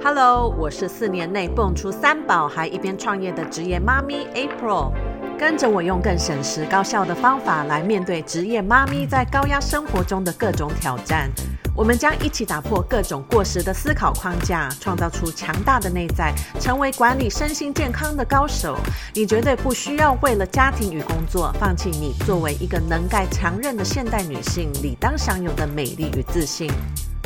Hello，我是四年内蹦出三宝还一边创业的职业妈咪 April，跟着我用更省时高效的方法来面对职业妈咪在高压生活中的各种挑战。我们将一起打破各种过时的思考框架，创造出强大的内在，成为管理身心健康的高手。你绝对不需要为了家庭与工作放弃你作为一个能干强韧的现代女性理当享有的美丽与自信。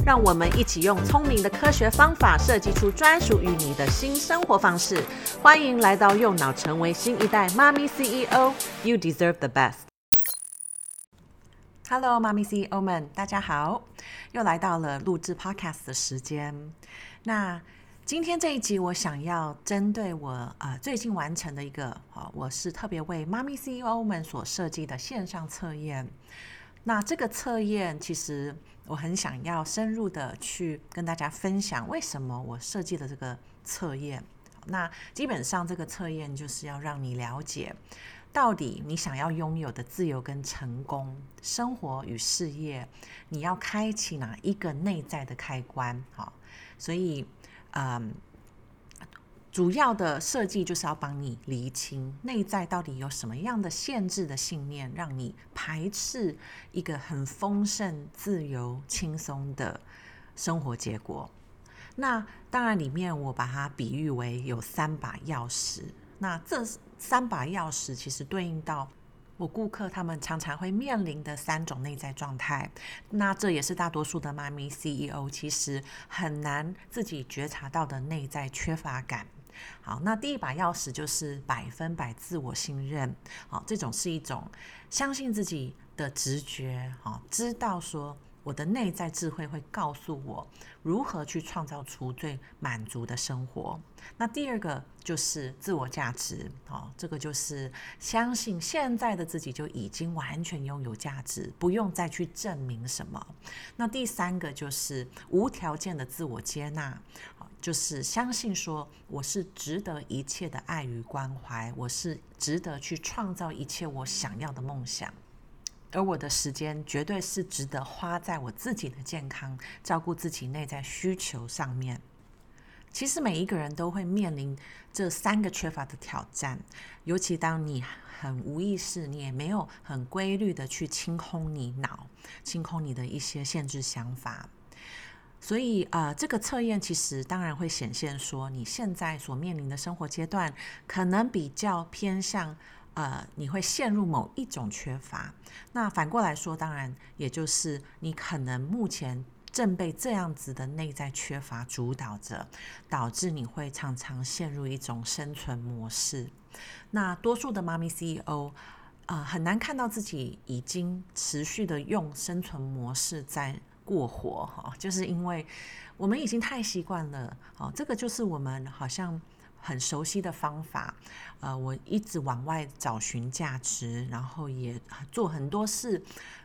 让我们一起用聪明的科学方法设计出专属于你的新生活方式。欢迎来到右脑，成为新一代妈咪 CEO。You deserve the best。Hello，妈咪 CEO 们，大家好，又来到了录制 Podcast 的时间。那今天这一集，我想要针对我呃最近完成的一个啊，我是特别为妈咪 CEO 们所设计的线上测验。那这个测验其实。我很想要深入的去跟大家分享，为什么我设计了这个测验。那基本上这个测验就是要让你了解，到底你想要拥有的自由跟成功、生活与事业，你要开启哪一个内在的开关？好，所以，嗯。主要的设计就是要帮你厘清内在到底有什么样的限制的信念，让你排斥一个很丰盛、自由、轻松的生活结果。那当然，里面我把它比喻为有三把钥匙。那这三把钥匙其实对应到我顾客他们常常会面临的三种内在状态。那这也是大多数的妈咪 CEO 其实很难自己觉察到的内在缺乏感。好，那第一把钥匙就是百分百自我信任。好，这种是一种相信自己的直觉。好，知道说我的内在智慧会告诉我如何去创造出最满足的生活。那第二个就是自我价值。好，这个就是相信现在的自己就已经完全拥有价值，不用再去证明什么。那第三个就是无条件的自我接纳。就是相信说，我是值得一切的爱与关怀，我是值得去创造一切我想要的梦想，而我的时间绝对是值得花在我自己的健康、照顾自己内在需求上面。其实每一个人都会面临这三个缺乏的挑战，尤其当你很无意识，你也没有很规律的去清空你脑、清空你的一些限制想法。所以，呃，这个测验其实当然会显现说，你现在所面临的生活阶段，可能比较偏向，呃，你会陷入某一种缺乏。那反过来说，当然也就是你可能目前正被这样子的内在缺乏主导着，导致你会常常陷入一种生存模式。那多数的妈咪 CEO，呃，很难看到自己已经持续的用生存模式在。过火哈，就是因为我们已经太习惯了，哦，这个就是我们好像很熟悉的方法。呃，我一直往外找寻价值，然后也做很多事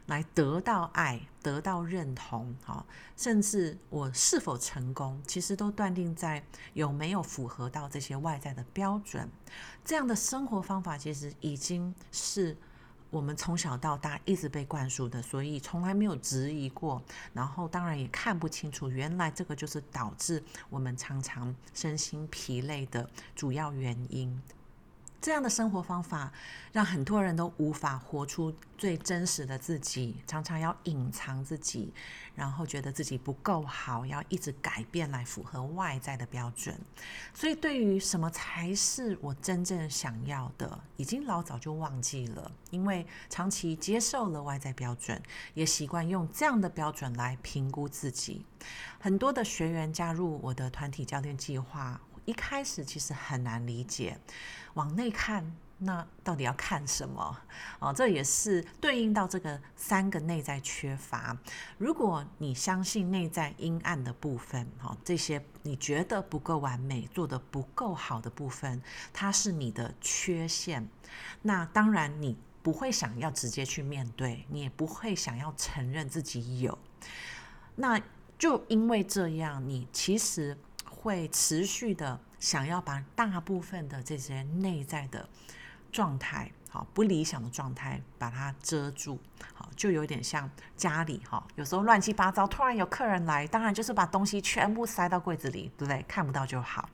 来得到爱、得到认同，哈，甚至我是否成功，其实都断定在有没有符合到这些外在的标准。这样的生活方法其实已经是。我们从小到大一直被灌输的，所以从来没有质疑过，然后当然也看不清楚，原来这个就是导致我们常常身心疲累的主要原因。这样的生活方法让很多人都无法活出最真实的自己，常常要隐藏自己，然后觉得自己不够好，要一直改变来符合外在的标准。所以，对于什么才是我真正想要的，已经老早就忘记了，因为长期接受了外在标准，也习惯用这样的标准来评估自己。很多的学员加入我的团体教练计划。一开始其实很难理解，往内看，那到底要看什么？哦，这也是对应到这个三个内在缺乏。如果你相信内在阴暗的部分，哈，这些你觉得不够完美、做得不够好的部分，它是你的缺陷，那当然你不会想要直接去面对，你也不会想要承认自己有。那就因为这样，你其实。会持续的想要把大部分的这些内在的状态好不理想的状态把它遮住，好就有点像家里哈，有时候乱七八糟，突然有客人来，当然就是把东西全部塞到柜子里，对不对？看不到就好。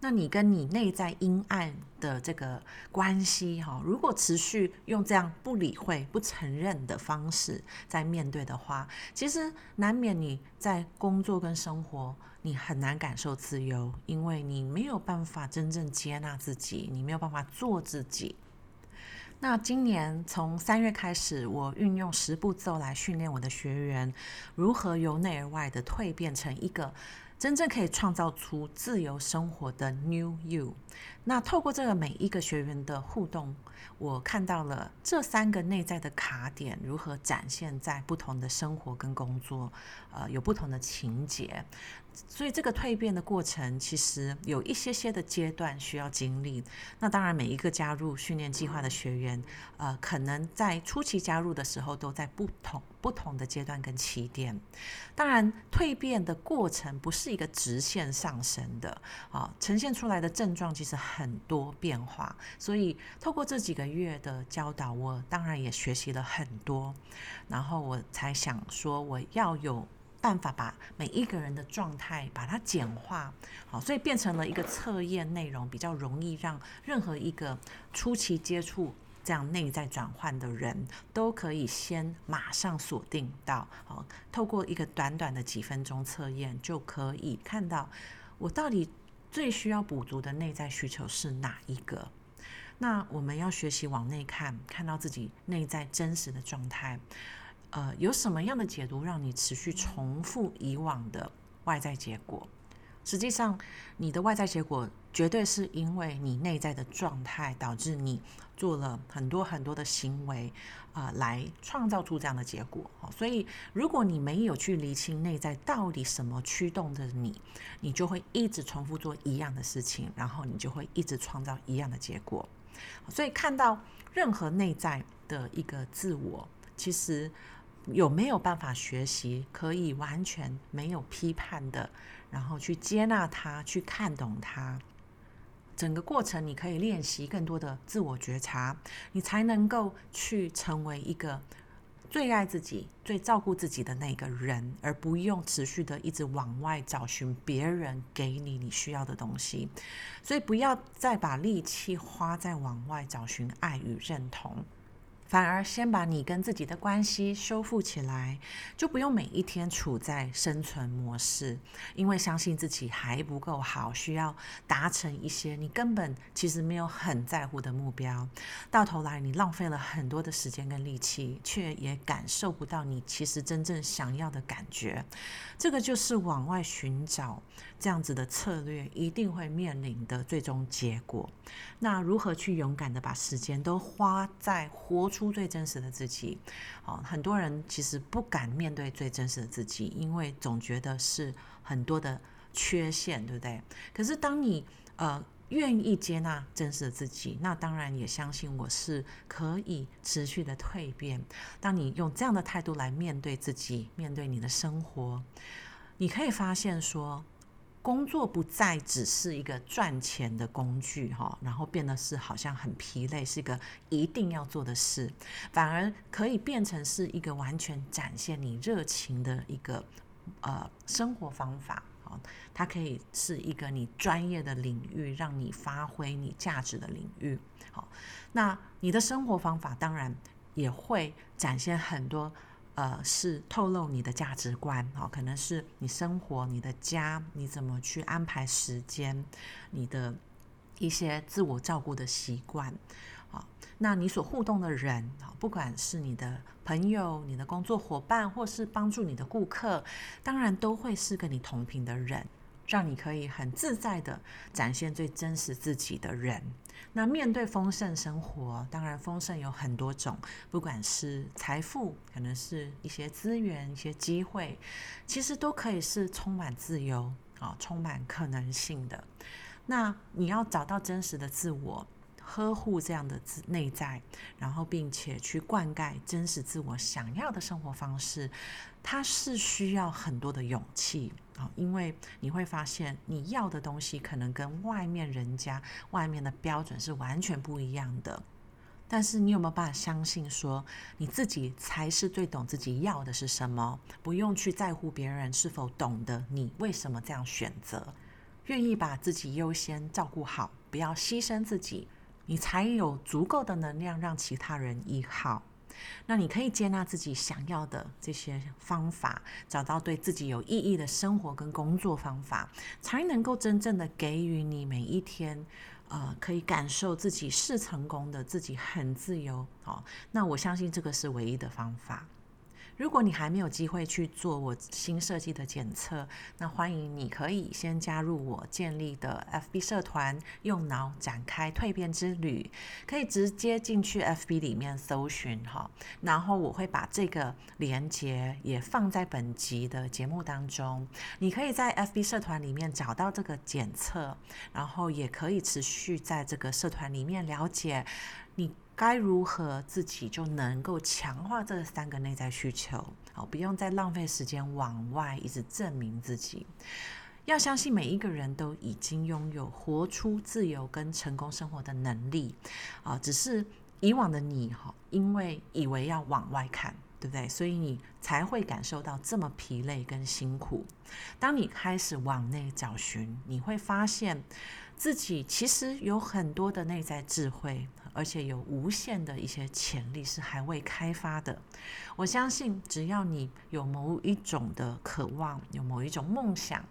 那你跟你内在阴暗的这个关系哈，如果持续用这样不理会、不承认的方式在面对的话，其实难免你在工作跟生活，你很难感受自由，因为你没有办法真正接纳自己，你没有办法做自己。那今年从三月开始，我运用十步骤来训练我的学员，如何由内而外的蜕变成一个。真正可以创造出自由生活的 New You。那透过这个每一个学员的互动，我看到了这三个内在的卡点如何展现在不同的生活跟工作，呃，有不同的情节。所以这个蜕变的过程，其实有一些些的阶段需要经历。那当然，每一个加入训练计划的学员，呃，可能在初期加入的时候，都在不同不同的阶段跟起点。当然，蜕变的过程不是是一个直线上升的，啊，呈现出来的症状其实很多变化。所以，透过这几个月的教导，我当然也学习了很多，然后我才想说，我要有。办法把每一个人的状态把它简化，好，所以变成了一个测验内容，比较容易让任何一个初期接触这样内在转换的人都可以先马上锁定到，好，透过一个短短的几分钟测验就可以看到我到底最需要补足的内在需求是哪一个。那我们要学习往内看，看到自己内在真实的状态。呃，有什么样的解读让你持续重复以往的外在结果？实际上，你的外在结果绝对是因为你内在的状态导致你做了很多很多的行为，啊、来创造出这样的结果。所以，如果你没有去厘清内在到底什么驱动着你，你就会一直重复做一样的事情，然后你就会一直创造一样的结果。所以，看到任何内在的一个自我，其实。有没有办法学习可以完全没有批判的，然后去接纳它，去看懂它？整个过程你可以练习更多的自我觉察，你才能够去成为一个最爱自己、最照顾自己的那个人，而不用持续的一直往外找寻别人给你你需要的东西。所以不要再把力气花在往外找寻爱与认同。反而先把你跟自己的关系修复起来，就不用每一天处在生存模式，因为相信自己还不够好，需要达成一些你根本其实没有很在乎的目标，到头来你浪费了很多的时间跟力气，却也感受不到你其实真正想要的感觉。这个就是往外寻找这样子的策略一定会面临的最终结果。那如何去勇敢的把时间都花在活出最真实的自己？哦，很多人其实不敢面对最真实的自己，因为总觉得是很多的缺陷，对不对？可是当你呃愿意接纳真实的自己，那当然也相信我是可以持续的蜕变。当你用这样的态度来面对自己，面对你的生活，你可以发现说。工作不再只是一个赚钱的工具，哈，然后变得是好像很疲累，是一个一定要做的事，反而可以变成是一个完全展现你热情的一个呃生活方法，啊，它可以是一个你专业的领域，让你发挥你价值的领域，好，那你的生活方法当然也会展现很多。呃，是透露你的价值观，哦，可能是你生活、你的家，你怎么去安排时间，你的一些自我照顾的习惯，啊，那你所互动的人，啊，不管是你的朋友、你的工作伙伴，或是帮助你的顾客，当然都会是跟你同频的人。让你可以很自在的展现最真实自己的人。那面对丰盛生活，当然丰盛有很多种，不管是财富，可能是一些资源、一些机会，其实都可以是充满自由啊，充满可能性的。那你要找到真实的自我。呵护这样的自内在，然后并且去灌溉真实自我想要的生活方式，它是需要很多的勇气啊，因为你会发现你要的东西可能跟外面人家外面的标准是完全不一样的。但是你有没有办法相信说你自己才是最懂自己要的是什么？不用去在乎别人是否懂得你为什么这样选择，愿意把自己优先照顾好，不要牺牲自己，你才有足够的能量让其他人依靠。那你可以接纳自己想要的这些方法，找到对自己有意义的生活跟工作方法，才能够真正的给予你每一天。呃，可以感受自己是成功的，自己很自由。好，那我相信这个是唯一的方法。如果你还没有机会去做我新设计的检测，那欢迎你可以先加入我建立的 FB 社团，用脑展开蜕变之旅，可以直接进去 FB 里面搜寻哈，然后我会把这个连接也放在本集的节目当中，你可以在 FB 社团里面找到这个检测，然后也可以持续在这个社团里面了解你。该如何自己就能够强化这三个内在需求？好，不用再浪费时间往外一直证明自己。要相信每一个人都已经拥有活出自由跟成功生活的能力啊！只是以往的你哈，因为以为要往外看，对不对？所以你才会感受到这么疲累跟辛苦。当你开始往内找寻，你会发现自己其实有很多的内在智慧。而且有无限的一些潜力是还未开发的。我相信，只要你有某一种的渴望，有某一种梦想，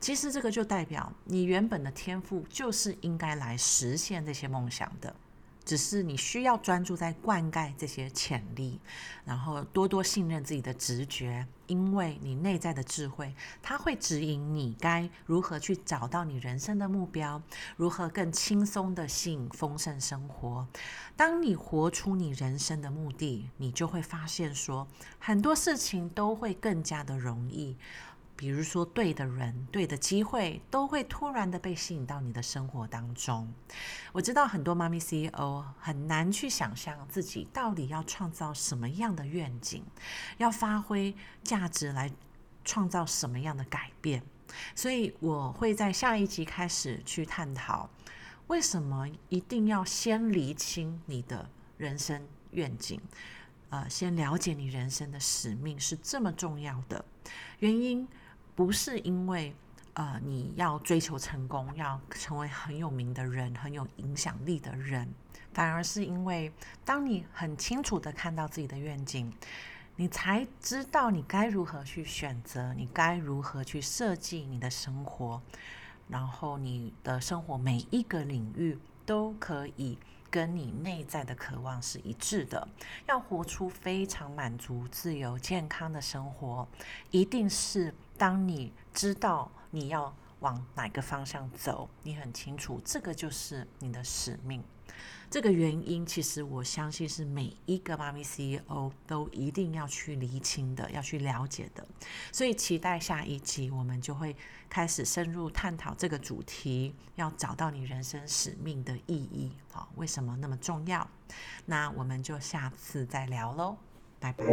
其实这个就代表你原本的天赋就是应该来实现这些梦想的。只是你需要专注在灌溉这些潜力，然后多多信任自己的直觉，因为你内在的智慧，它会指引你该如何去找到你人生的目标，如何更轻松地吸引丰盛生活。当你活出你人生的目的，你就会发现说，很多事情都会更加的容易。比如说，对的人、对的机会，都会突然的被吸引到你的生活当中。我知道很多妈咪 CEO 很难去想象自己到底要创造什么样的愿景，要发挥价值来创造什么样的改变。所以我会在下一集开始去探讨，为什么一定要先厘清你的人生愿景，呃，先了解你人生的使命是这么重要的原因。不是因为呃你要追求成功，要成为很有名的人，很有影响力的人，反而是因为当你很清楚地看到自己的愿景，你才知道你该如何去选择，你该如何去设计你的生活，然后你的生活每一个领域都可以跟你内在的渴望是一致的，要活出非常满足、自由、健康的生活，一定是。当你知道你要往哪个方向走，你很清楚，这个就是你的使命。这个原因，其实我相信是每一个妈咪 CEO 都一定要去厘清的，要去了解的。所以，期待下一集，我们就会开始深入探讨这个主题，要找到你人生使命的意义好，为什么那么重要？那我们就下次再聊喽，拜拜。